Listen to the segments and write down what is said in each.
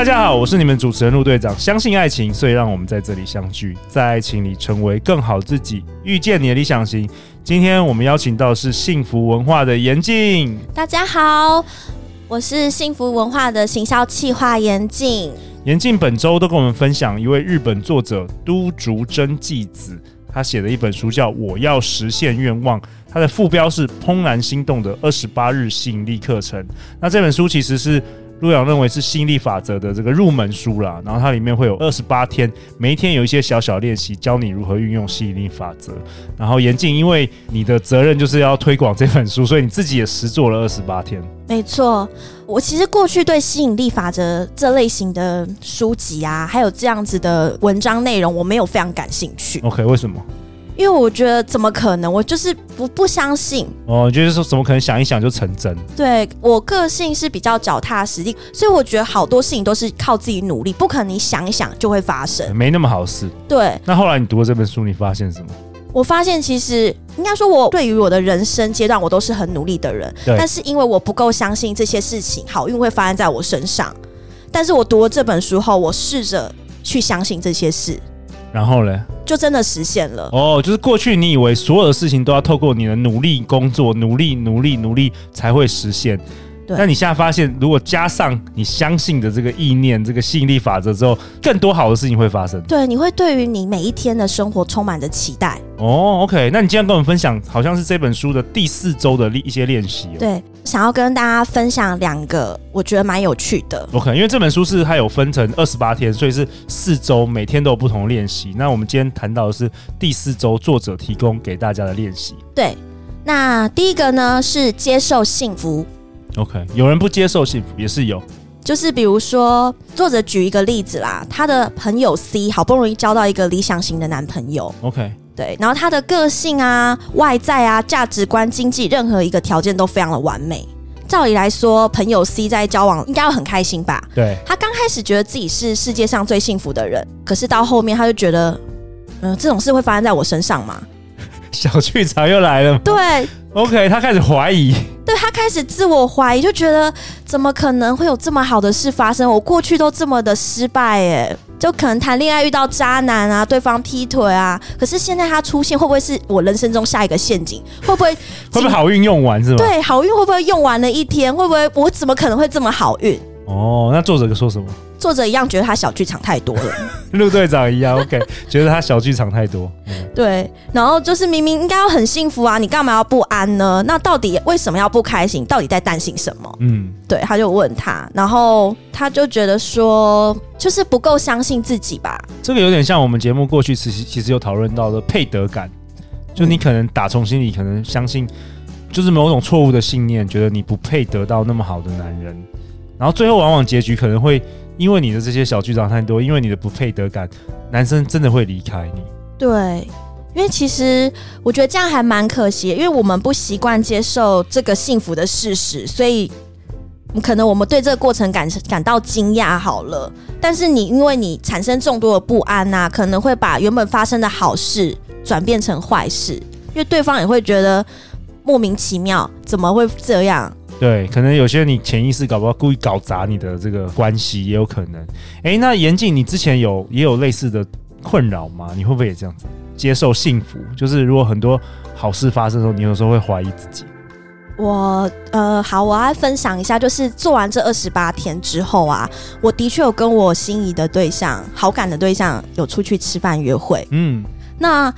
大家好，我是你们主持人陆队长。相信爱情，所以让我们在这里相聚，在爱情里成为更好自己，遇见你的理想型。今天我们邀请到是幸福文化的严静。大家好，我是幸福文化的行销企划严静。严静本周都跟我们分享一位日本作者都竹真纪子，他写的一本书叫《我要实现愿望》，它的副标是《怦然心动的二十八日吸引力课程》。那这本书其实是。陆阳认为是吸引力法则的这个入门书啦，然后它里面会有二十八天，每一天有一些小小练习，教你如何运用吸引力法则。然后严静，因为你的责任就是要推广这本书，所以你自己也实做了二十八天。没错，我其实过去对吸引力法则这类型的书籍啊，还有这样子的文章内容，我没有非常感兴趣。OK，为什么？因为我觉得怎么可能？我就是不不相信哦，就是说怎么可能想一想就成真？对，我个性是比较脚踏实地，所以我觉得好多事情都是靠自己努力，不可能你想一想就会发生，没那么好事。对。那后来你读了这本书，你发现什么？我发现其实应该说，我对于我的人生阶段，我都是很努力的人，对。但是因为我不够相信这些事情好运会发生在我身上，但是我读了这本书后，我试着去相信这些事。然后呢，就真的实现了哦。就是过去你以为所有的事情都要透过你的努力工作、努力、努力、努力才会实现。那你现在发现，如果加上你相信的这个意念、这个吸引力法则之后，更多好的事情会发生。对，你会对于你每一天的生活充满着期待。哦，OK，那你今天跟我们分享，好像是这本书的第四周的一些练习。对，想要跟大家分享两个，我觉得蛮有趣的。OK，因为这本书是它有分成二十八天，所以是四周，每天都有不同的练习。那我们今天谈到的是第四周，作者提供给大家的练习。对，那第一个呢是接受幸福。OK，有人不接受幸福也是有，就是比如说，作者举一个例子啦，他的朋友 C 好不容易交到一个理想型的男朋友，OK，对，然后他的个性啊、外在啊、价值观、经济任何一个条件都非常的完美。照理来说，朋友 C 在交往应该要很开心吧？对，他刚开始觉得自己是世界上最幸福的人，可是到后面他就觉得，嗯、呃，这种事会发生在我身上吗？小剧场又来了。对，OK，他开始怀疑。对，他开始自我怀疑，就觉得怎么可能会有这么好的事发生？我过去都这么的失败，哎，就可能谈恋爱遇到渣男啊，对方劈腿啊，可是现在他出现，会不会是我人生中下一个陷阱？会不会 会不会好运用完是吗？对，好运会不会用完了一天？会不会我怎么可能会这么好运？哦，那作者说什么？作者一样觉得他小剧场太多了，陆队长一样，OK，觉得他小剧场太多。嗯、对，然后就是明明应该要很幸福啊，你干嘛要不安呢？那到底为什么要不开心？到底在担心什么？嗯，对，他就问他，然后他就觉得说，就是不够相信自己吧。这个有点像我们节目过去其实其实有讨论到的配得感，就你可能打从心里可能相信，就是某种错误的信念，觉得你不配得到那么好的男人。然后最后往往结局可能会因为你的这些小剧场太多，因为你的不配得感，男生真的会离开你。对，因为其实我觉得这样还蛮可惜，因为我们不习惯接受这个幸福的事实，所以可能我们对这个过程感感到惊讶好了。但是你因为你产生众多的不安呐、啊，可能会把原本发生的好事转变成坏事，因为对方也会觉得莫名其妙，怎么会这样？对，可能有些人你潜意识搞不好故意搞砸你的这个关系，也有可能。哎，那严静，你之前有也有类似的困扰吗？你会不会也这样子接受幸福？就是如果很多好事发生的时候，你有时候会怀疑自己。我呃，好，我要分享一下，就是做完这二十八天之后啊，我的确有跟我心仪的对象、好感的对象有出去吃饭约会。嗯，那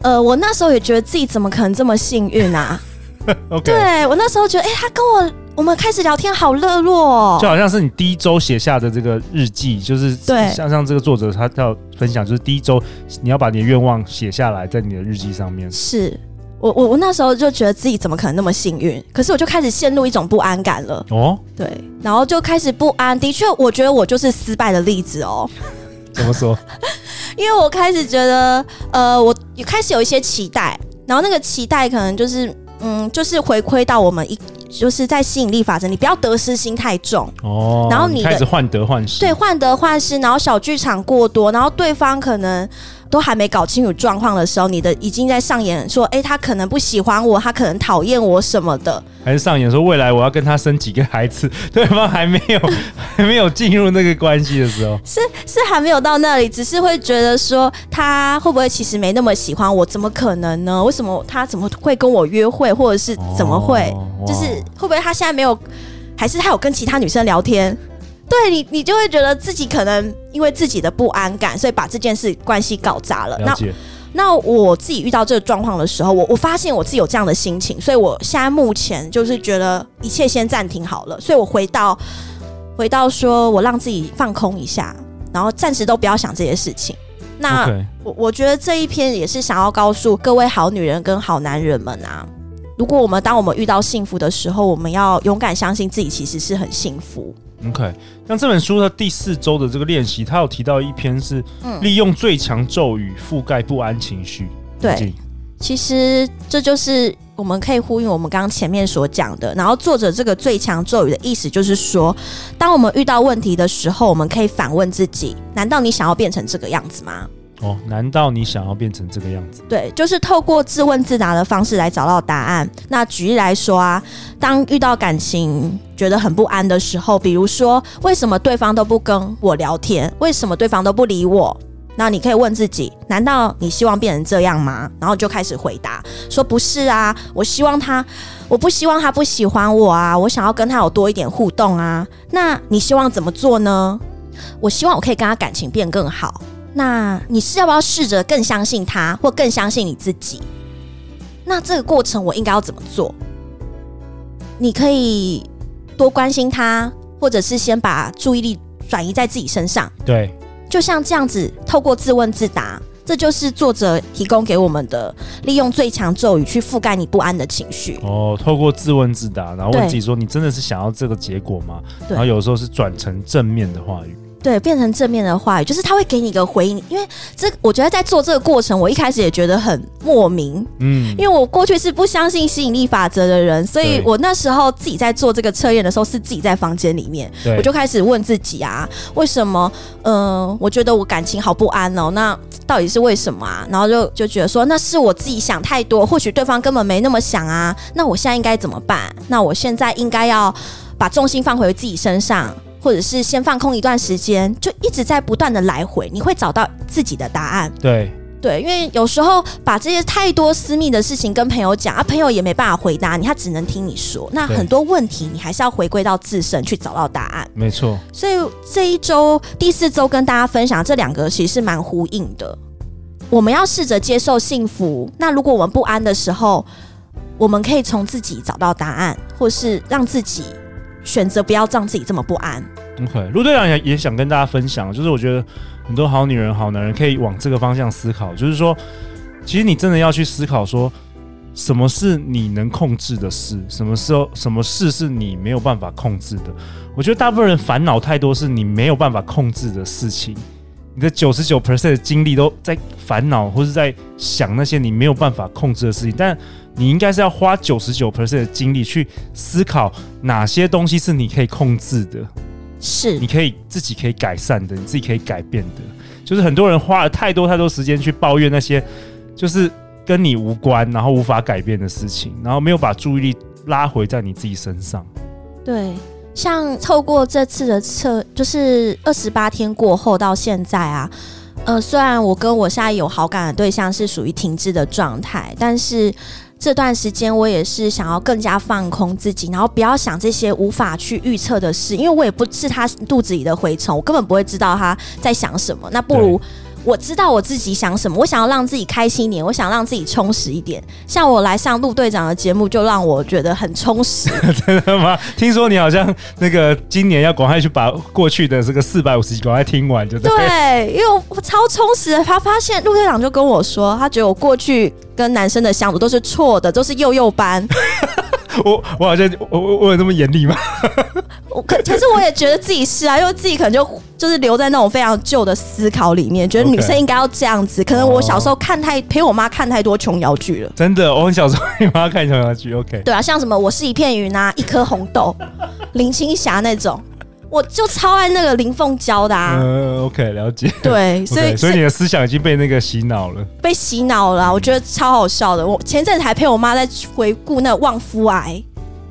呃，我那时候也觉得自己怎么可能这么幸运啊？Okay. 对，我那时候觉得，哎、欸，他跟我我们开始聊天好热络，哦，就好像是你第一周写下的这个日记，就是对，像像这个作者他要分享，就是第一周你要把你的愿望写下来，在你的日记上面。是我我我那时候就觉得自己怎么可能那么幸运，可是我就开始陷入一种不安感了。哦，对，然后就开始不安。的确，我觉得我就是失败的例子哦。怎么说？因为我开始觉得，呃，我开始有一些期待。然后那个期待可能就是，嗯，就是回馈到我们一，就是在吸引力法则，你不要得失心太重哦。然后你，你开始患得患失，对，患得患失，然后小剧场过多，然后对方可能。都还没搞清楚状况的时候，你的已经在上演说，哎、欸，他可能不喜欢我，他可能讨厌我什么的，还是上演说未来我要跟他生几个孩子，对方还没有还没有进入那个关系的时候，是是还没有到那里，只是会觉得说他会不会其实没那么喜欢我？怎么可能呢？为什么他怎么会跟我约会，或者是怎么会？哦、就是会不会他现在没有，还是他有跟其他女生聊天？对你，你就会觉得自己可能因为自己的不安感，所以把这件事关系搞砸了。了。那那我自己遇到这个状况的时候，我我发现我自己有这样的心情，所以我现在目前就是觉得一切先暂停好了。所以我回到回到说，我让自己放空一下，然后暂时都不要想这些事情。那.我我觉得这一篇也是想要告诉各位好女人跟好男人们啊，如果我们当我们遇到幸福的时候，我们要勇敢相信自己其实是很幸福。OK，像这本书的第四周的这个练习，他有提到一篇是利用最强咒语覆盖不安情绪。对，其实这就是我们可以呼应我们刚刚前面所讲的。然后作者这个最强咒语的意思就是说，当我们遇到问题的时候，我们可以反问自己：难道你想要变成这个样子吗？哦，难道你想要变成这个样子？对，就是透过自问自答的方式来找到答案。那举例来说啊，当遇到感情觉得很不安的时候，比如说为什么对方都不跟我聊天，为什么对方都不理我？那你可以问自己：难道你希望变成这样吗？然后就开始回答说：不是啊，我希望他，我不希望他不喜欢我啊，我想要跟他有多一点互动啊。那你希望怎么做呢？我希望我可以跟他感情变更好。那你是要不要试着更相信他，或更相信你自己？那这个过程我应该要怎么做？你可以多关心他，或者是先把注意力转移在自己身上。对，就像这样子，透过自问自答，这就是作者提供给我们的，利用最强咒语去覆盖你不安的情绪。哦，透过自问自答，然后问自己说：你真的是想要这个结果吗？然后有时候是转成正面的话语。对，变成正面的话语，就是他会给你一个回应。因为这，我觉得在做这个过程，我一开始也觉得很莫名。嗯，因为我过去是不相信吸引力法则的人，所以我那时候自己在做这个测验的时候，是自己在房间里面，我就开始问自己啊，为什么？嗯、呃，我觉得我感情好不安哦。那到底是为什么啊？然后就就觉得说，那是我自己想太多，或许对方根本没那么想啊。那我现在应该怎么办？那我现在应该要把重心放回自己身上。或者是先放空一段时间，就一直在不断的来回，你会找到自己的答案。对对，因为有时候把这些太多私密的事情跟朋友讲啊，朋友也没办法回答你，他只能听你说。那很多问题你还是要回归到自身去找到答案。没错。所以这一周第四周跟大家分享这两个其实是蛮呼应的。我们要试着接受幸福。那如果我们不安的时候，我们可以从自己找到答案，或是让自己。选择不要让自己这么不安。OK，陆队长也也想跟大家分享，就是我觉得很多好女人、好男人可以往这个方向思考，就是说，其实你真的要去思考，说什么是你能控制的事，什么时候什么事是你没有办法控制的。我觉得大部分人烦恼太多是你没有办法控制的事情，你的九十九 percent 的精力都在烦恼或是在想那些你没有办法控制的事情，但你应该是要花九十九 percent 的精力去思考哪些东西是你可以控制的，是你可以自己可以改善的，你自己可以改变的。就是很多人花了太多太多时间去抱怨那些就是跟你无关，然后无法改变的事情，然后没有把注意力拉回在你自己身上。对，像透过这次的测，就是二十八天过后到现在啊。呃，虽然我跟我现在有好感的对象是属于停滞的状态，但是这段时间我也是想要更加放空自己，然后不要想这些无法去预测的事，因为我也不是他肚子里的蛔虫，我根本不会知道他在想什么。那不如。我知道我自己想什么，我想要让自己开心一点，我想让自己充实一点。像我来上陆队长的节目，就让我觉得很充实。真的吗？听说你好像那个今年要赶快去把过去的这个四百五十集赶快听完，就对。对，因为我超充实的。他发现陆队长就跟我说，他觉得我过去跟男生的相处都是错的，都是幼幼班。我我好像我我我有那么严厉吗？我可可是我也觉得自己是啊，因为自己可能就就是留在那种非常旧的思考里面，觉得女生应该要这样子。可能我小时候看太陪我妈看太多琼瑶剧了。真的，我小时候陪妈看琼瑶剧。OK。对啊，像什么我是一片云啊，一颗红豆，林青霞那种。我就超爱那个林凤娇的啊。嗯，OK，了解。对，所以、okay, 所以你的思想已经被那个洗脑了。被洗脑了，我觉得超好笑的。我前阵子还陪我妈在回顾那个《旺夫癌》。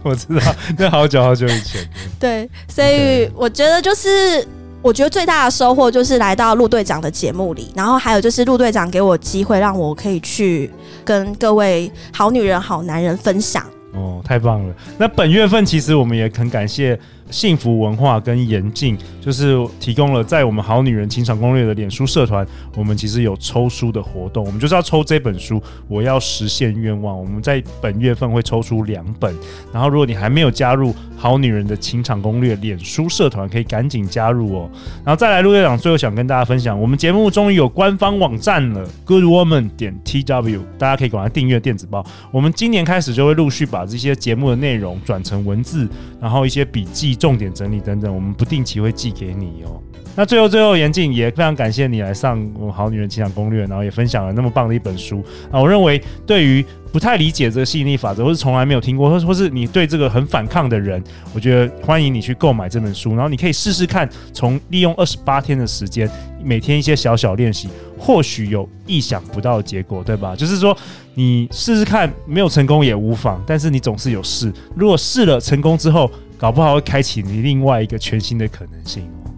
我知道，那好久好久以前。对，所以我觉得就是，我觉得最大的收获就是来到陆队长的节目里，然后还有就是陆队长给我机会，让我可以去跟各位好女人、好男人分享。哦，太棒了！那本月份其实我们也很感谢。幸福文化跟严静就是提供了在我们好女人情场攻略的脸书社团，我们其实有抽书的活动，我们就是要抽这本书。我要实现愿望，我们在本月份会抽出两本。然后，如果你还没有加入好女人的情场攻略脸书社团，可以赶紧加入哦。然后再来，陆队长最后想跟大家分享，我们节目终于有官方网站了，Good Woman 点 TW，大家可以赶快订阅电子报。我们今年开始就会陆续把这些节目的内容转成文字，然后一些笔记。重点整理等等，我们不定期会寄给你哦。那最后最后，严静也非常感谢你来上我好女人情场攻略，然后也分享了那么棒的一本书啊。我认为对于不太理解这个吸引力法则，或是从来没有听过，或或是你对这个很反抗的人，我觉得欢迎你去购买这本书，然后你可以试试看，从利用二十八天的时间，每天一些小小练习，或许有意想不到的结果，对吧？就是说你试试看，没有成功也无妨，但是你总是有试，如果试了成功之后。搞不好会开启你另外一个全新的可能性哦。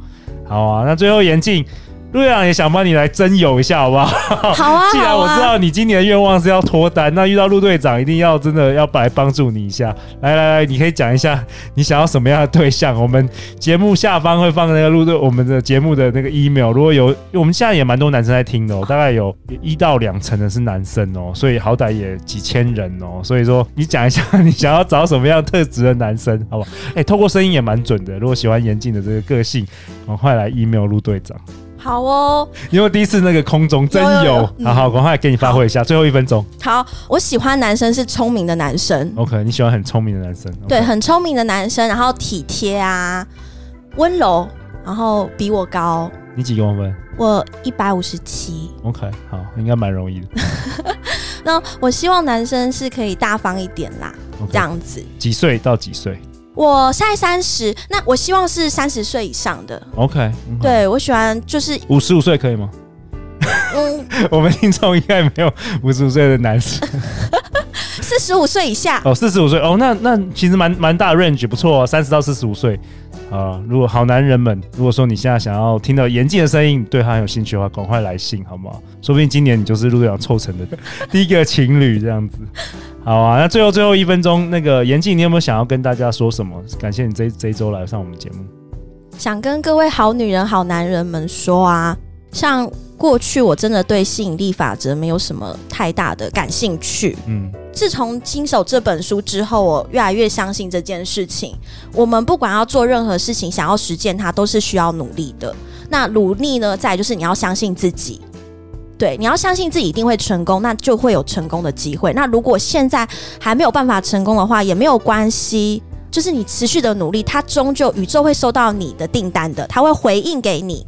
好啊，那最后严静。陆队长也想帮你来征友一下，好不好？好啊！既然我知道你今年的愿望是要脱单，那遇到陆队长一定要真的要来帮助你一下。来来来，你可以讲一下你想要什么样的对象？我们节目下方会放那个陆队我们的节目的那个 email。如果有，我们现在也蛮多男生在听的哦，大概有一到两成的是男生哦，所以好歹也几千人哦。所以说，你讲一下你想要找什么样特质的男生，好不好？哎，透过声音也蛮准的。如果喜欢严静的这个个性，赶快来 email 陆队长。好哦，因为第一次那个空中真有，有，有，有，嗯、好好，赶快给你发挥一下，最后一分钟。好，我喜欢男生是聪明的男生。OK，你喜欢很聪明的男生。对，很聪明的男生，然后体贴啊，温柔，然后比我高。你几公分？我一百五十七。OK，好，应该蛮容易的。那我希望男生是可以大方一点啦，okay, 这样子。几岁到几岁？我现在三十，那我希望是三十岁以上的。OK. 对我喜欢就是五十五岁可以吗？嗯，我们听众应该没有五十五岁的男生。四十五岁以下哦，四十五岁哦，那那其实蛮蛮大的 range，不错哦，三十到四十五岁。啊，如果好男人们，如果说你现在想要听到严静的声音，对他很有兴趣的话，赶快来信好不好？说不定今年你就是陆队长凑成的第一个情侣这样子。好啊，那最后最后一分钟，那个严静，你有没有想要跟大家说什么？感谢你这这一周来上我们节目。想跟各位好女人、好男人们说啊，像过去我真的对吸引力法则没有什么太大的感兴趣。嗯，自从经手这本书之后，我越来越相信这件事情。我们不管要做任何事情，想要实践它，都是需要努力的。那努力呢，再就是你要相信自己。对，你要相信自己一定会成功，那就会有成功的机会。那如果现在还没有办法成功的话，也没有关系，就是你持续的努力，它终究宇宙会收到你的订单的，它会回应给你。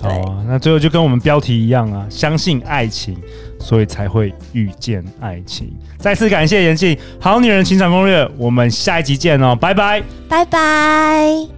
好啊，那最后就跟我们标题一样啊，相信爱情，所以才会遇见爱情。再次感谢严静，好女人情场攻略，我们下一集见哦，拜拜，拜拜。